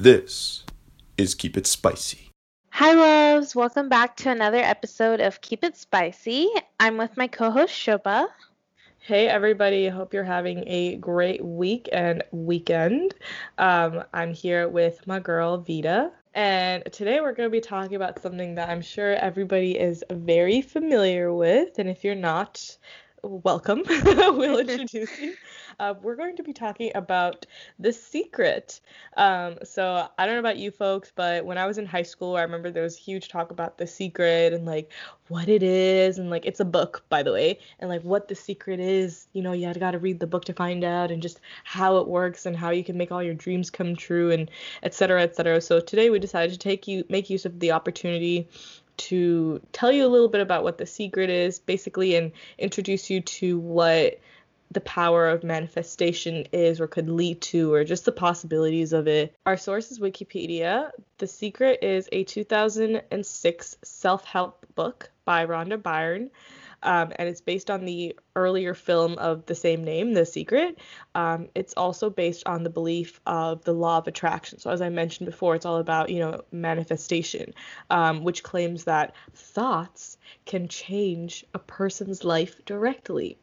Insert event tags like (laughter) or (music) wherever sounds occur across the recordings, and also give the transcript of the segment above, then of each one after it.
This is Keep It Spicy. Hi, loves. Welcome back to another episode of Keep It Spicy. I'm with my co host, Shobha. Hey, everybody. Hope you're having a great week and weekend. Um, I'm here with my girl, Vita. And today we're going to be talking about something that I'm sure everybody is very familiar with. And if you're not, welcome. (laughs) we'll introduce you. Uh, we're going to be talking about The Secret. Um, so I don't know about you folks, but when I was in high school, I remember there was huge talk about The Secret and like what it is, and like it's a book, by the way, and like what The Secret is. You know, you got to read the book to find out, and just how it works and how you can make all your dreams come true, and etc. etc. So today we decided to take you make use of the opportunity to tell you a little bit about what the secret is, basically, and introduce you to what the power of manifestation is or could lead to, or just the possibilities of it. Our source is Wikipedia. The Secret is a 2006 self help book by Rhonda Byrne um, and it's based on the earlier film of the same name, The Secret. Um, it's also based on the belief of the law of attraction. So, as I mentioned before, it's all about, you know, manifestation, um, which claims that thoughts can change a person's life directly.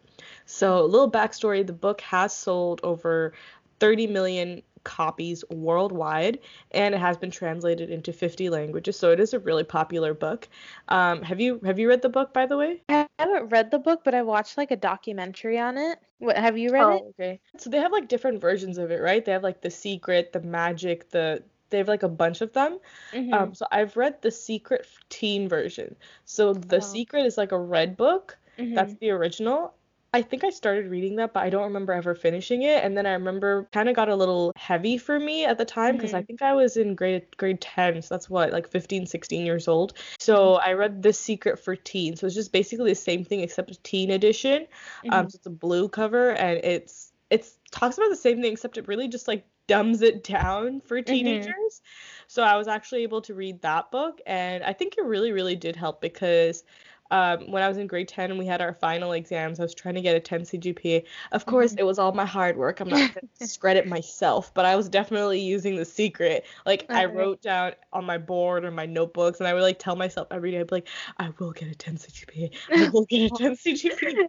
So, a little backstory the book has sold over 30 million copies worldwide, and it has been translated into 50 languages. So it is a really popular book. Um, have you have you read the book, by the way? I haven't read the book, but I watched like a documentary on it. What have you read oh, it? Okay. So they have like different versions of it, right? They have like the secret, the magic, the they have like a bunch of them. Mm-hmm. Um, so I've read the secret teen version. So the oh. secret is like a red book. Mm-hmm. That's the original, I think I started reading that, but I don't remember ever finishing it. And then I remember kind of got a little heavy for me at the time because mm-hmm. I think I was in grade grade 10, so that's what like 15, 16 years old. So mm-hmm. I read The Secret for Teens. So it's just basically the same thing except a teen edition. Um, mm-hmm. Um, so it's a blue cover and it's it's talks about the same thing except it really just like dumbs it down for mm-hmm. teenagers. Mm-hmm. So I was actually able to read that book and I think it really really did help because um, when I was in grade 10 and we had our final exams, I was trying to get a 10 CGPA. Of course, mm-hmm. it was all my hard work. I'm not going (laughs) to discredit myself, but I was definitely using the secret. Like, I wrote down on my board or my notebooks, and I would like tell myself every day, I'd be like, I will get a 10 CGPA. I will get a 10 CGPA.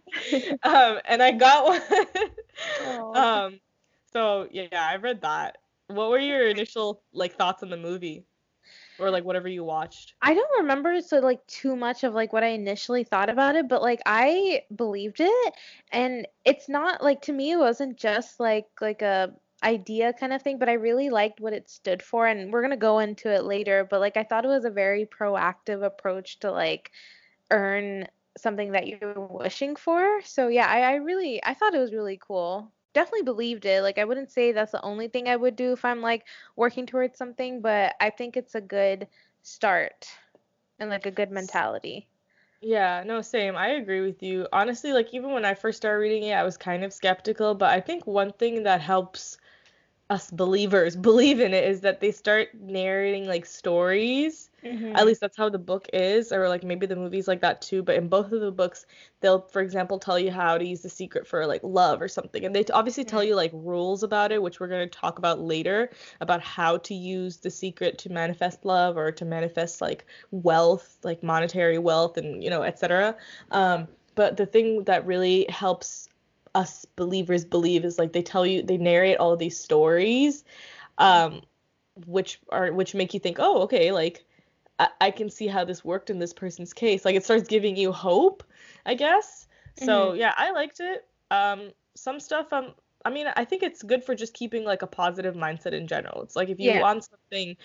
(laughs) um, and I got one. (laughs) um, so yeah, I read that. What were your initial like thoughts on the movie? Or like whatever you watched? I don't remember so like too much of like what I initially thought about it, but like I believed it and it's not like to me it wasn't just like like a idea kind of thing, but I really liked what it stood for and we're going to go into it later, but like I thought it was a very proactive approach to like earn something that you're wishing for. So yeah, I, I really I thought it was really cool definitely believed it. Like I wouldn't say that's the only thing I would do if I'm like working towards something, but I think it's a good start and like a good mentality. Yeah, no, same. I agree with you. Honestly, like even when I first started reading it, I was kind of skeptical, but I think one thing that helps us believers believe in it is that they start narrating like stories Mm-hmm. At least that's how the book is, or like maybe the movie's like that too. But in both of the books, they'll, for example, tell you how to use the secret for like love or something, and they obviously tell you like rules about it, which we're going to talk about later about how to use the secret to manifest love or to manifest like wealth, like monetary wealth, and you know, etc. Um, but the thing that really helps us believers believe is like they tell you, they narrate all these stories, um, which are which make you think, oh, okay, like I, I can see how this worked in this person's case. Like it starts giving you hope, I guess. So mm-hmm. yeah, I liked it. Um, some stuff um I mean, I think it's good for just keeping like a positive mindset in general. It's like if you yeah. want something,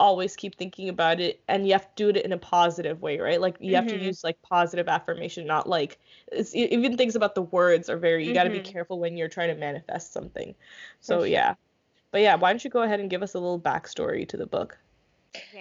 always keep thinking about it and you have to do it in a positive way, right? Like you mm-hmm. have to mm-hmm. use like positive affirmation, not like it's even things about the words are very you got to be mm-hmm. careful when you're trying to manifest something. So yeah. But yeah, why don't you go ahead and give us a little backstory to the book?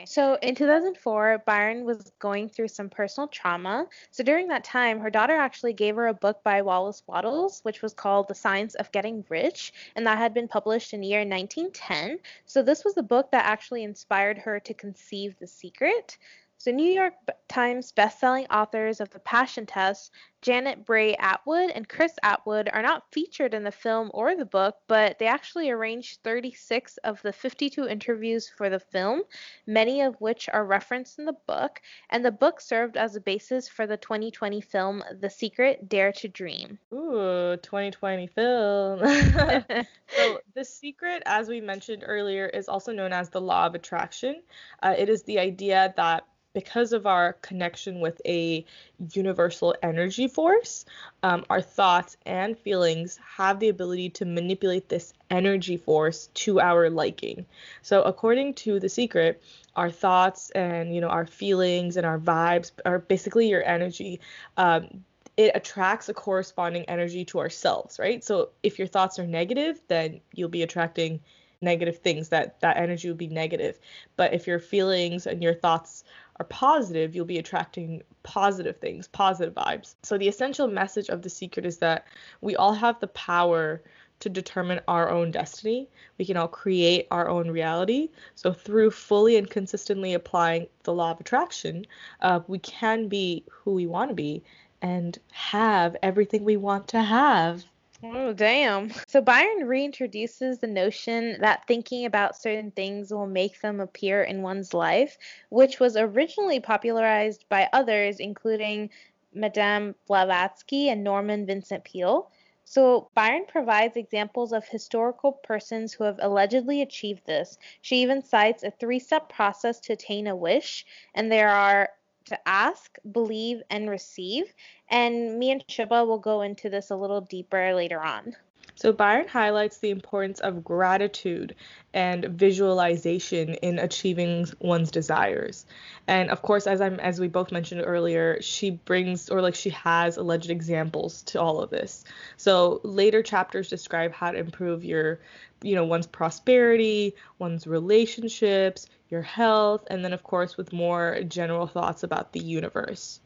So in 2004, Byron was going through some personal trauma. So during that time, her daughter actually gave her a book by Wallace Wattles, which was called The Science of Getting Rich, and that had been published in the year 1910. So this was the book that actually inspired her to conceive The Secret. So, New York Times bestselling authors of The Passion Test, Janet Bray Attwood and Chris Attwood, are not featured in the film or the book, but they actually arranged 36 of the 52 interviews for the film, many of which are referenced in the book, and the book served as a basis for the 2020 film The Secret Dare to Dream. Ooh, 2020 film. (laughs) so, The Secret, as we mentioned earlier, is also known as the law of attraction. Uh, it is the idea that because of our connection with a universal energy force, um, our thoughts and feelings have the ability to manipulate this energy force to our liking. So, according to The Secret, our thoughts and you know our feelings and our vibes are basically your energy. Um, it attracts a corresponding energy to ourselves, right? So if your thoughts are negative, then you'll be attracting negative things that that energy will be negative but if your feelings and your thoughts are positive, you'll be attracting positive things, positive vibes. So, the essential message of The Secret is that we all have the power to determine our own destiny. We can all create our own reality. So, through fully and consistently applying the law of attraction, uh, we can be who we want to be and have everything we want to have. Oh, damn. So Byron reintroduces the notion that thinking about certain things will make them appear in one's life, which was originally popularized by others, including Madame Blavatsky and Norman Vincent Peale. So Byron provides examples of historical persons who have allegedly achieved this. She even cites a three step process to attain a wish, and there are to ask, believe, and receive. And me and Shiba will go into this a little deeper later on. So Byron highlights the importance of gratitude and visualization in achieving one's desires. And of course, as I'm as we both mentioned earlier, she brings or like she has alleged examples to all of this. So later chapters describe how to improve your you know one's prosperity, one's relationships, your health, and then of course with more general thoughts about the universe.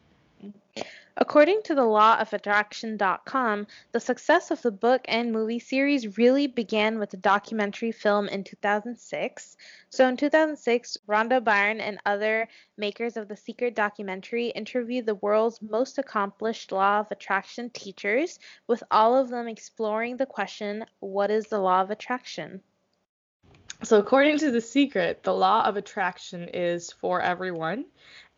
According to the law of attraction.com, the success of the book and movie series really began with the documentary film in 2006. So in 2006, Rhonda Byrne and other makers of the Secret documentary interviewed the world's most accomplished law of attraction teachers, with all of them exploring the question, what is the law of attraction? So, according to The Secret, the law of attraction is for everyone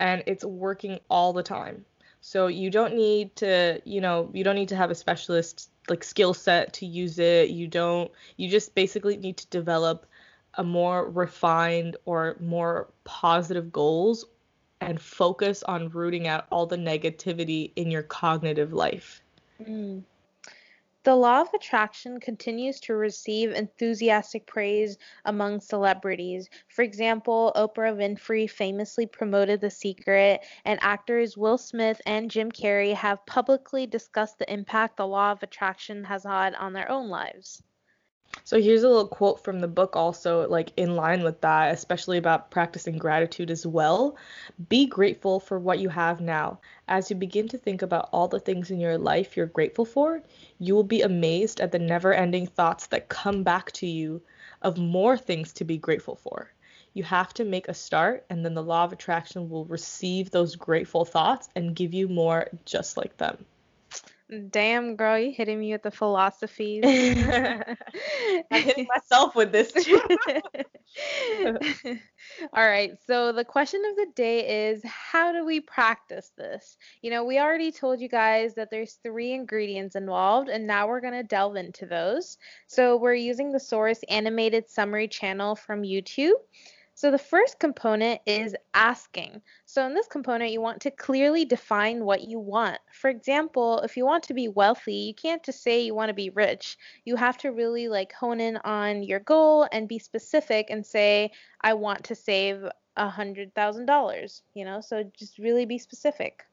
and it's working all the time. So you don't need to, you know, you don't need to have a specialist like skill set to use it. You don't you just basically need to develop a more refined or more positive goals and focus on rooting out all the negativity in your cognitive life. Mm. The law of attraction continues to receive enthusiastic praise among celebrities. For example, Oprah Winfrey famously promoted The Secret, and actors Will Smith and Jim Carrey have publicly discussed the impact the law of attraction has had on their own lives. So here's a little quote from the book also like in line with that, especially about practicing gratitude as well. Be grateful for what you have now. As you begin to think about all the things in your life you're grateful for, you will be amazed at the never-ending thoughts that come back to you of more things to be grateful for. You have to make a start and then the law of attraction will receive those grateful thoughts and give you more just like them. Damn, girl, you hitting me with the philosophies. (laughs) I'm hitting myself with this (laughs) too. All right, so the question of the day is how do we practice this? You know, we already told you guys that there's three ingredients involved, and now we're going to delve into those. So we're using the source animated summary channel from YouTube. So the first component is asking. So in this component, you want to clearly define what you want. For example, if you want to be wealthy, you can't just say you want to be rich. You have to really like hone in on your goal and be specific and say, I want to save a hundred thousand dollars. You know, so just really be specific.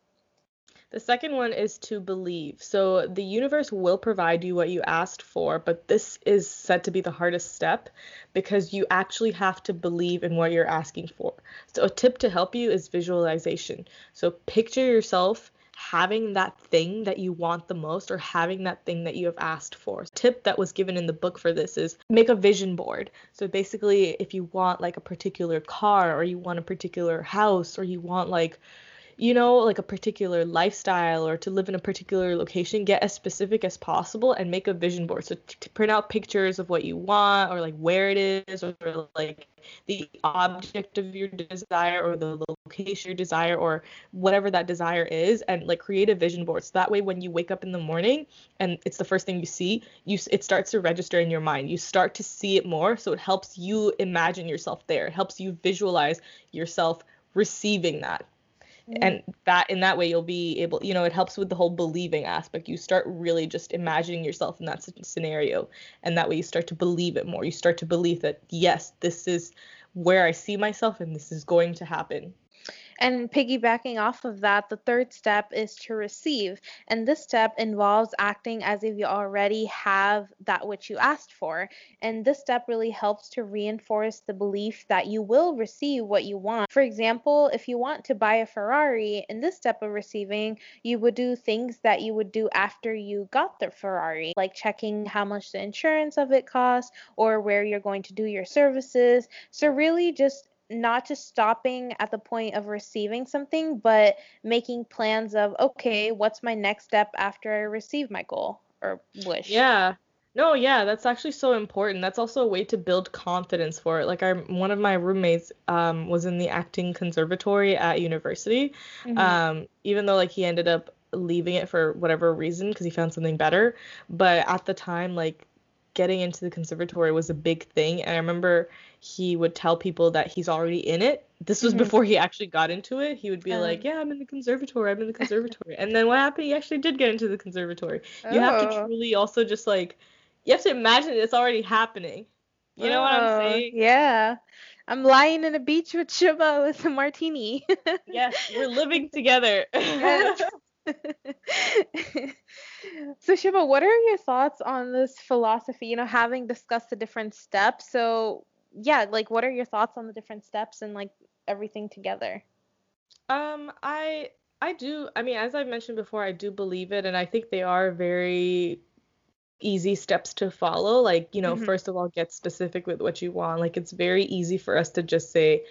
The second one is to believe. So the universe will provide you what you asked for, but this is said to be the hardest step because you actually have to believe in what you're asking for. So a tip to help you is visualization. So picture yourself having that thing that you want the most or having that thing that you have asked for. Tip that was given in the book for this is make a vision board. So basically, if you want like a particular car or you want a particular house or you want like you know, like a particular lifestyle or to live in a particular location, get as specific as possible and make a vision board. So to print out pictures of what you want or like where it is or like the object of your desire or the location your desire or whatever that desire is and like create a vision board. So that way when you wake up in the morning and it's the first thing you see, you it starts to register in your mind. You start to see it more, so it helps you imagine yourself there. It helps you visualize yourself receiving that Mm-hmm. and that in that way you'll be able you know it helps with the whole believing aspect. You start really just imagining yourself in that scenario and that way you start to believe it more. You start to believe that yes this is where i see myself and this is going to happen and piggybacking off of that, the third step is to receive. And this step involves acting as if you already have that which you asked for. And this step really helps to reinforce the belief that you will receive what you want. For example, if you want to buy a Ferrari, in this step of receiving, you would do things that you would do after you got the Ferrari, like checking how much the insurance of it costs or where you're going to do your services. So, really, just not just stopping at the point of receiving something, but making plans of, okay, what's my next step after I receive my goal or wish? Yeah. No, yeah, that's actually so important. That's also a way to build confidence for it. Like, I one of my roommates um, was in the acting conservatory at university. Mm-hmm. Um, even though like he ended up leaving it for whatever reason because he found something better, but at the time, like getting into the conservatory was a big thing. And I remember he would tell people that he's already in it. This was mm-hmm. before he actually got into it. He would be um, like, "Yeah, I'm in the conservatory. I'm in the conservatory." and then what happened? He actually did get into the conservatory. Oh. You have to oh. truly also just like you have to imagine it's already happening. You know oh, what I'm oh, saying? Yeah. I'm lying in a beach with Shiba with a martini. yes, we're (laughs) living together. (laughs) (laughs) so Shiba, what are your thoughts on this philosophy? You know, having discussed the different steps. So yeah, like what are your thoughts on the different steps and like everything together? Um, I I do. I mean, as I mentioned before, I do believe it, and I think they are very easy steps to follow. Like, you know, mm-hmm. first of all, get specific with what you want. Like, it's very easy for us to just say,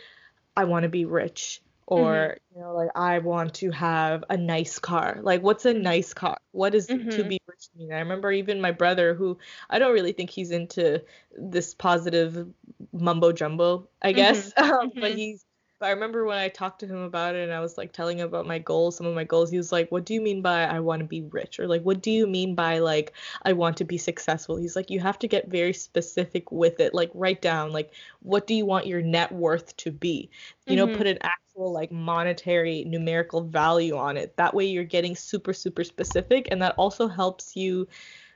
I want to be rich or mm-hmm. you know like i want to have a nice car like what's a nice car what is mm-hmm. to be rich mean i remember even my brother who i don't really think he's into this positive mumbo jumbo i guess mm-hmm. (laughs) um, but mm-hmm. he's but I remember when I talked to him about it and I was like telling him about my goals, some of my goals, he was like, What do you mean by I want to be rich? Or like, what do you mean by like I want to be successful? He's like, You have to get very specific with it. Like, write down, like, what do you want your net worth to be? You mm-hmm. know, put an actual like monetary numerical value on it. That way you're getting super, super specific. And that also helps you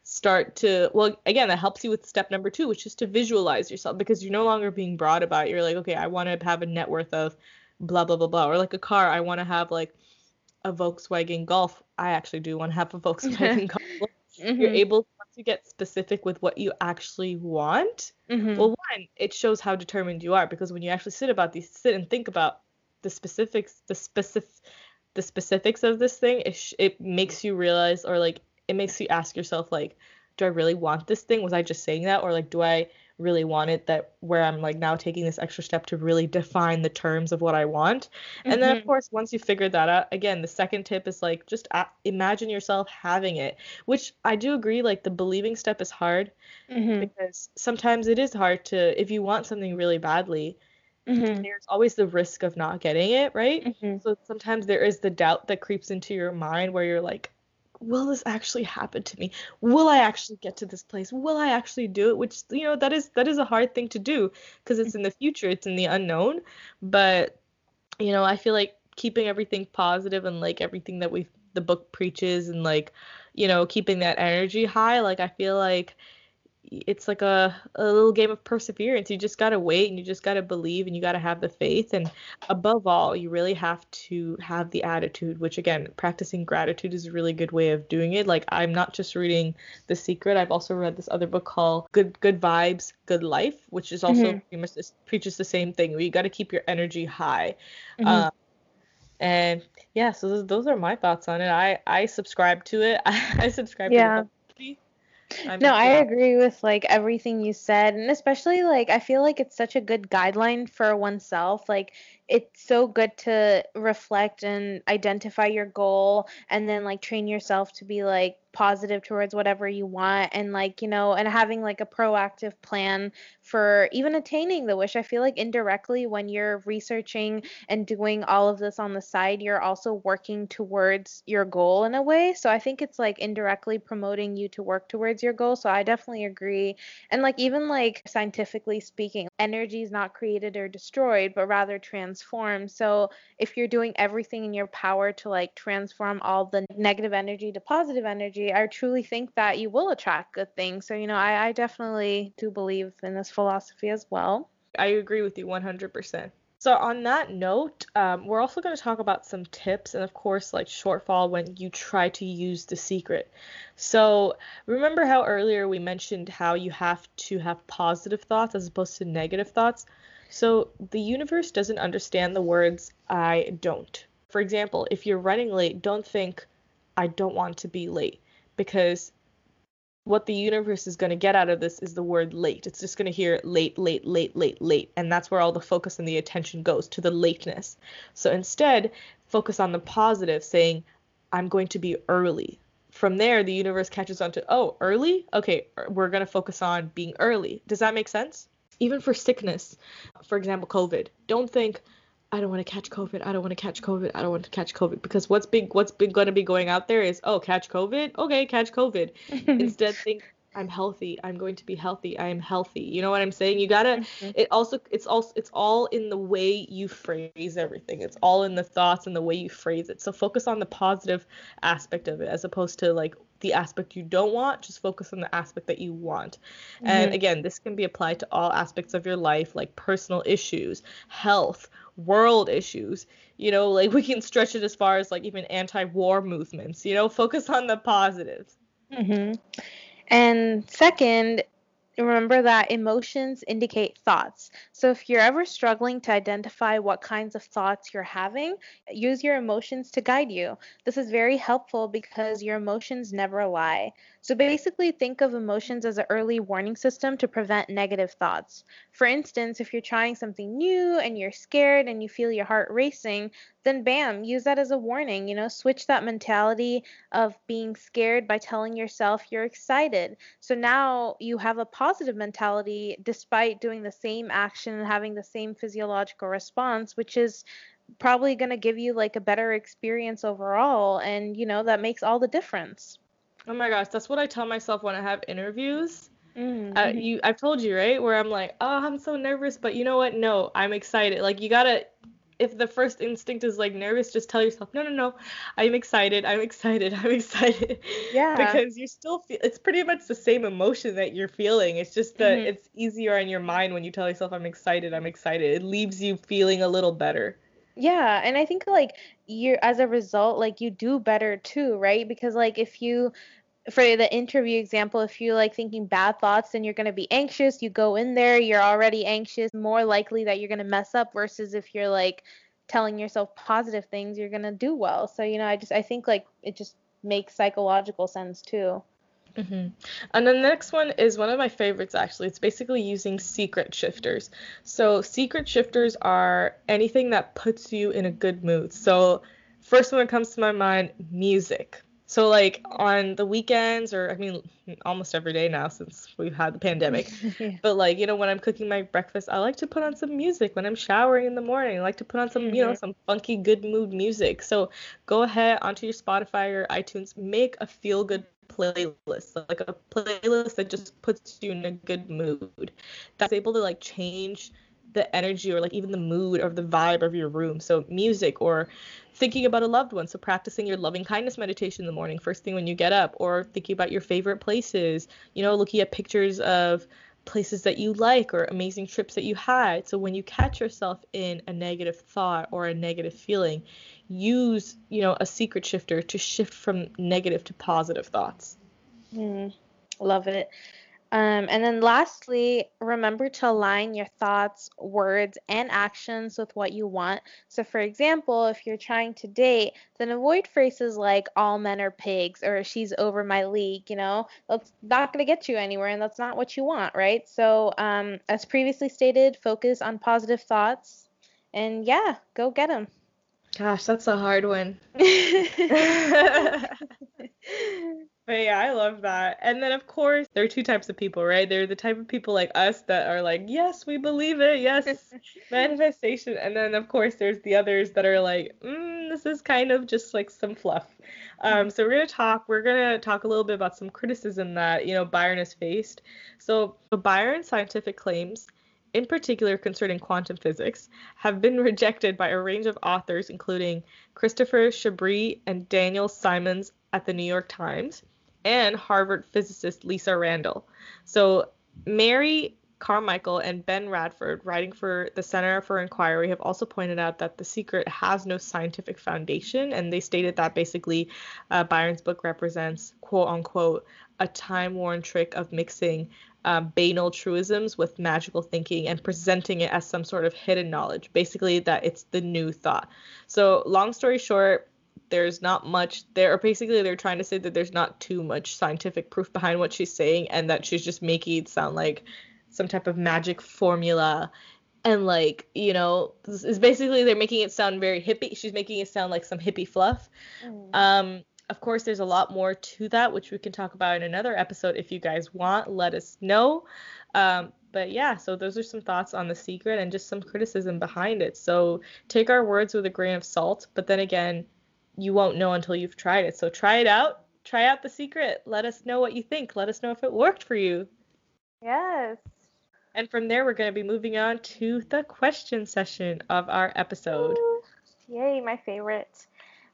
start to well again that helps you with step number two which is to visualize yourself because you're no longer being broad about it. you're like okay i want to have a net worth of blah blah blah blah or like a car i want to have like a volkswagen golf i actually do want to have a (laughs) volkswagen golf mm-hmm. you're able to get specific with what you actually want mm-hmm. well one it shows how determined you are because when you actually sit about these sit and think about the specifics the specific the specifics of this thing it, sh- it makes you realize or like it makes you ask yourself like do i really want this thing was i just saying that or like do i really want it that where i'm like now taking this extra step to really define the terms of what i want mm-hmm. and then of mm-hmm. course once you figure that out again the second tip is like just a- imagine yourself having it which i do agree like the believing step is hard mm-hmm. because sometimes it is hard to if you want something really badly Mm-hmm. there's always the risk of not getting it right mm-hmm. so sometimes there is the doubt that creeps into your mind where you're like will this actually happen to me? Will I actually get to this place? Will I actually do it? Which you know that is that is a hard thing to do because it's in the future, it's in the unknown. But you know, I feel like keeping everything positive and like everything that we the book preaches and like you know keeping that energy high like i feel like it's like a, a little game of perseverance. You just got to wait and you just got to believe and you got to have the faith. And above all, you really have to have the attitude, which again, practicing gratitude is a really good way of doing it. Like I'm not just reading The Secret, I've also read this other book called Good Good Vibes, Good Life, which is also mm-hmm. pretty much this, preaches the same thing. You got to keep your energy high. Mm-hmm. Um, And yeah, so those, those are my thoughts on it. I I subscribe to it. I, (laughs) I subscribe Yeah. to the I'm No, I agree with like everything you said, and especially like I feel like it's such a good guideline for oneself. Like it's so good to reflect and identify your goal and then like train yourself to be like positive towards whatever you want and like, you know, and having like a proactive plan for even attaining the wish. I feel like indirectly when you're researching and doing all of this on the side, you're also working towards your goal in a way. So I think it's like indirectly promoting you to work towards your goal. So I definitely agree. And like even like scientifically speaking, energy is not created or destroyed, but rather transformed. So if you're doing everything in your power to like transform all the negative energy to positive energy, I truly think that you will attract good things. So, you know, I, I definitely do believe in this philosophy as well. I agree with you 100%. So, on that note, um, we're also going to talk about some tips and, of course, like shortfall when you try to use the secret. So, remember how earlier we mentioned how you have to have positive thoughts as opposed to negative thoughts? So, the universe doesn't understand the words I don't. For example, if you're running late, don't think, I don't want to be late because what the universe is going to get out of this is the word late. It's just going to hear late, late, late, late, late. And that's where all the focus and the attention goes to the lateness. So instead, focus on the positive, saying, I'm going to be early. From there, the universe catches on to, oh, early? Okay, er, we're going to focus on being early. Does that make sense? Even for sickness, for example, COVID, don't think, I don't want to catch COVID. I don't want to catch COVID. I don't want to catch COVID because what's big what's big going to be going out there is oh catch COVID. Okay, catch COVID. (laughs) Instead think I'm healthy. I'm going to be healthy. I am healthy. You know what I'm saying? You got to Mhm. it also it's also it's all in the way you phrase everything. It's all in the thoughts and the way you phrase it. So focus on the positive aspect of it as opposed to like the aspect you don't want. Just focus on the aspect that you want. And Mhm. again, this can be applied to all aspects of your life, like personal issues, health, world issues. You know, like (laughs) we can stretch it as far as like even anti-war movements. You know, focus on the positives. hmm And second, remember that emotions indicate thoughts. So if you're ever struggling to identify what kinds of thoughts you're having, use your emotions to guide you. This is very helpful because your emotions never lie. So basically, think of emotions as an early warning system to prevent negative thoughts. For instance, if you're trying something new and you're scared and you feel your heart racing, then bam, use that as a warning. You know, switch that mentality of being scared by telling yourself you're excited. So now you have a positive mentality despite doing the same action and having the same physiological response, which is probably going to give you like a better experience overall. And, you know, that makes all the difference. Oh my gosh, that's what I tell myself when I have interviews. Mm, Uh, mhm. you, I've told you, right? Where I'm like, oh, I'm so nervous, but you know what? No, I'm excited. Like you gotta, if the first instinct is like nervous, just tell yourself, no, no, no, I'm excited, I'm excited, (laughs) I'm excited. Yeah. Because you still feel, it's pretty much the same emotion that you're feeling. It's just that Mhm. it's easier on your mind when you tell yourself, I'm excited, I'm excited. It leaves you feeling a little better. Yeah, and I think like you as a result, like you do better too, right? Because like if you for the interview example, if you're like thinking bad thoughts, then you're going to be anxious. You go in there, you're already anxious, more likely that you're going to mess up versus if you're like telling yourself positive things, you're going to do well. So, you know, I just I think like it just makes psychological sense too. Hmm And then the next one is one of my favorites actually. It's basically using secret shifters. So secret shifters are anything that puts you in a good mood. So first one that comes to my mind, music. So like on the weekends or I mean almost every day now since we've had the pandemic. (laughs) Yeah. But like, you know, when I'm cooking my breakfast, I like to put on some music. When I'm showering in the morning, I like to put on some, you know, Mhm. some funky good mood music. So go ahead onto your Spotify or iTunes, make a feel good playlist, like a playlist that just puts you in a good mood. That's able to like change the energy or like even the mood or the vibe of your room. So music or thinking about a loved one. So practicing your loving kindness meditation in the morning, first thing when you get up, or thinking about your favorite places, you know, looking at pictures of places that you like or amazing trips that you had. So when you catch yourself in a negative thought or a negative feeling, use, you know, a secret shifter to shift from negative to positive thoughts. Mm, love it. Um, and then lastly, remember to align your thoughts, words, and actions with what you want. So, for example, if you're trying to date, then avoid phrases like all men are pigs or she's over my league. You know, that's not going to get you anywhere and that's not what you want, right? So, um, as previously stated, focus on positive thoughts and yeah, go get them. Gosh, that's a hard one. (laughs) (laughs) (laughs) But yeah, I love that. And then of course, there are two types of people, right? There are the type of people like us that are like, yes, we believe it, yes, (laughs) manifestation. And then of course, there's the others that are like, mm, this is kind of just like some fluff. Um, so we're gonna talk. We're gonna talk a little bit about some criticism that you know Byron has faced. So, so Byron's scientific claims in particular concerning quantum physics, have been rejected by a range of authors, including Christopher Chabris and Daniel Simons at the New York Times and Harvard physicist Lisa Randall. So Mary Carmichael and Ben Radford, writing for the Center for Inquiry, have also pointed out that The Secret has no scientific foundation, and they stated that basically uh, Byron's book represents, quote unquote, a time worn trick of mixing um, banal truisms with magical thinking and presenting it as some sort of hidden knowledge. Basically, that it's the new thought. So, long story short, there's not much there or basically they're trying to say that there's not too much scientific proof behind what she's saying and that she's just making it sound like some type of magic formula. And like you know is basically they're making it sound very hippie. She's making it sound like some hippie fluff. Mm. um of course there's a lot more to that which we can talk about in another episode if you guys want. Let us know. Um but yeah so those are some thoughts on the secret and just some criticism behind it. So take our words with a grain of salt. But then again you won't know until you've tried it. So try it out. Try out the secret. Let us know what you think. Let us know if it worked for you. Yes. And from there, we're going to be moving on to the question session of our episode. Ooh, yay, my favorite.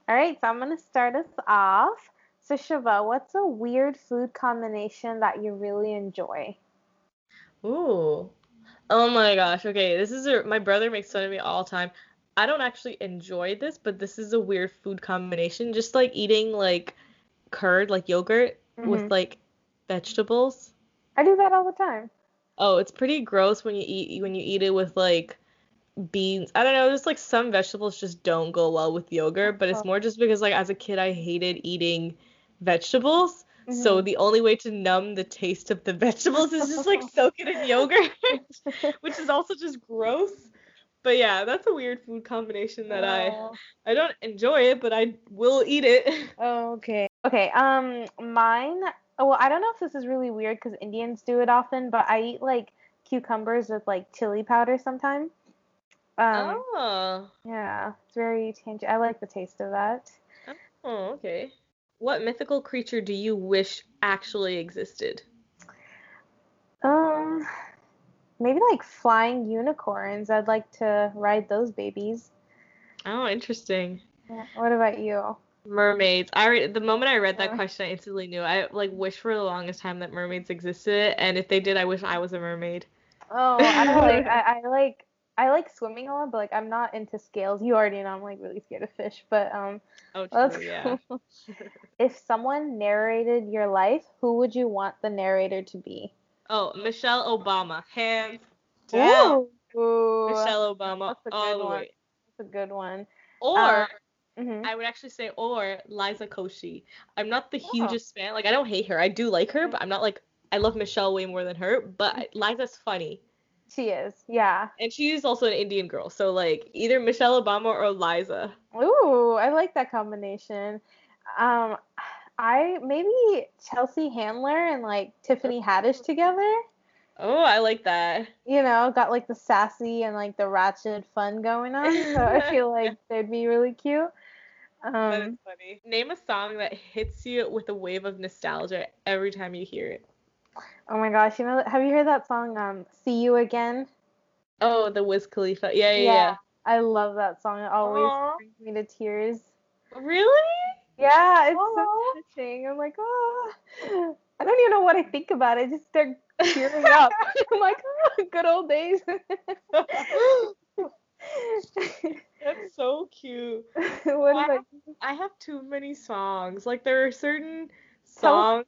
All right, so I'm going to start us off. So, Shiva, what's a weird food combination that you really enjoy? Ooh. Oh my gosh. Okay, this is a, my brother makes fun of me all the time. I don't actually enjoy this, but this is a weird food combination. Just like eating like curd, like yogurt mm-hmm. with like vegetables. I do that all the time. Oh, it's pretty gross when you eat when you eat it with like beans. I don't know, just like some vegetables just don't go well with yogurt, but it's more just because like as a kid I hated eating vegetables. Mm-hmm. So the only way to numb the taste of the (laughs) vegetables is just like soak it in yogurt, (laughs) which is also just gross. But yeah, that's a weird food combination that. I I don't enjoy it, but I will eat it. Oh, (laughs) okay. Okay. Um, mine. Oh, well, I don't know if this is really weird because Indians do it often, but I eat like cucumbers with like chili powder sometimes. Um, oh. Yeah, it's very tangy. I like the taste of that. Oh, okay. What mythical creature do you wish actually existed? Um, maybe like flying unicorns. I'd like to ride those babies. Oh, interesting. Yeah. What about you? Mermaids. I re- the moment I read that question, I instantly knew. I like wish for the longest time that mermaids existed, and if they did, I wish I was a mermaid. Oh, I (laughs) like I, I like I like swimming a lot, but like I'm not into scales. You already know I'm like really scared of fish, but um. Oh, true, yeah. (laughs) if someone narrated your life, who would you want the narrator to be? Oh, Michelle Obama, hands down. Ooh. Michelle Obama, all the way. That's a good one. Or uh, mm-hmm. I would actually say, or Liza Koshy. I'm not the oh. hugest fan. Like I don't hate her. I do like her, but I'm not like I love Michelle way more than her. But mm-hmm. Liza's funny. She is, yeah. And she's also an Indian girl, so like either Michelle Obama or Liza. Ooh, I like that combination. Um, I maybe Chelsea Handler and like Tiffany Haddish together. Oh, I like that. You know, got like the sassy and like the ratchet fun going on. So I (laughs) feel like they'd be really cute. Um, that is funny. Name a song that hits you with a wave of nostalgia every time you hear it. Oh my gosh, you know, have you heard that song, um, "See You Again"? Oh, the Wiz Khalifa. Yeah, yeah, yeah. yeah. I love that song. It always Aww. brings me to tears. Really? Yeah, it's so touching. I'm like, oh, I don't even know what I think about it. I just start tearing (laughs) up. (laughs) I'm like, oh, good old days. (laughs) That's so cute. Well, I, have, I, have, too many songs. Like there are certain songs.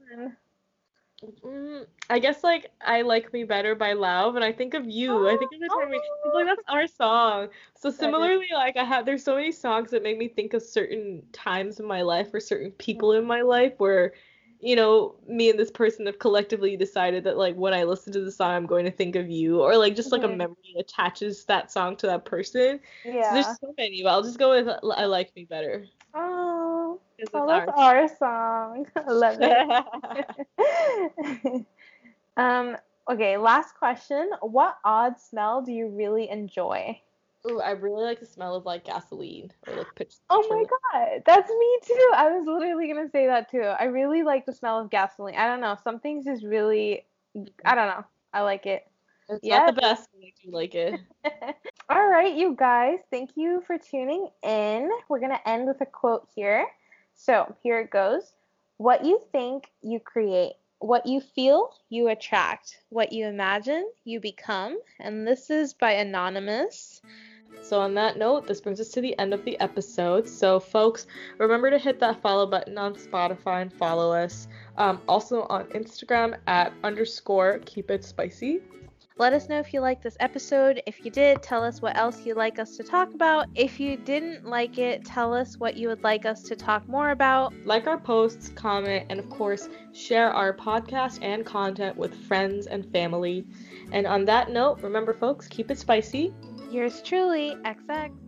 Mm, I guess like I like me better by Lauv, and I think of you. I think of the time we it's like that's our song. So similarly, like I have there's so many songs that make me think of certain times in my life or certain people in my life where, you know, me and this person have collectively decided that like when I listen to the song, I'm going to think of you, or like just like a Mhm. memory attaches that song to that person. So Yeah. there's so many, but I'll just go with I like me better. Oh, 'cause oh, that's our song. (laughs) I love it. (laughs) um. Okay. Last question. What odd smell do you really enjoy? Ooh, I really like the smell of like gasoline or like pitch. Oh my god, that's me too. I was literally gonna say that too. I really like the smell of gasoline. I don't know. Some things just really, I don't know. I like it. It's Yeah. not the best, but I do like it. (laughs) All right, you guys. Thank you for tuning in. We're gonna end with a quote here. So here it goes. What you think, you create. What you feel, you attract. What you imagine, you become. And this is by Anonymous. So, on that note, this brings us to the end of the episode. So, folks, remember to hit that follow button on Spotify and follow us. Um, also on Instagram at underscore keep it spicy. Let us know if you liked this episode. If you did, tell us what else you'd like us to talk about. If you didn't like it, tell us what you would like us to talk more about. Like our posts, comment, and of course, share our podcast and content with friends and family. And on that note, remember, folks, keep it spicy. Yours truly, XX.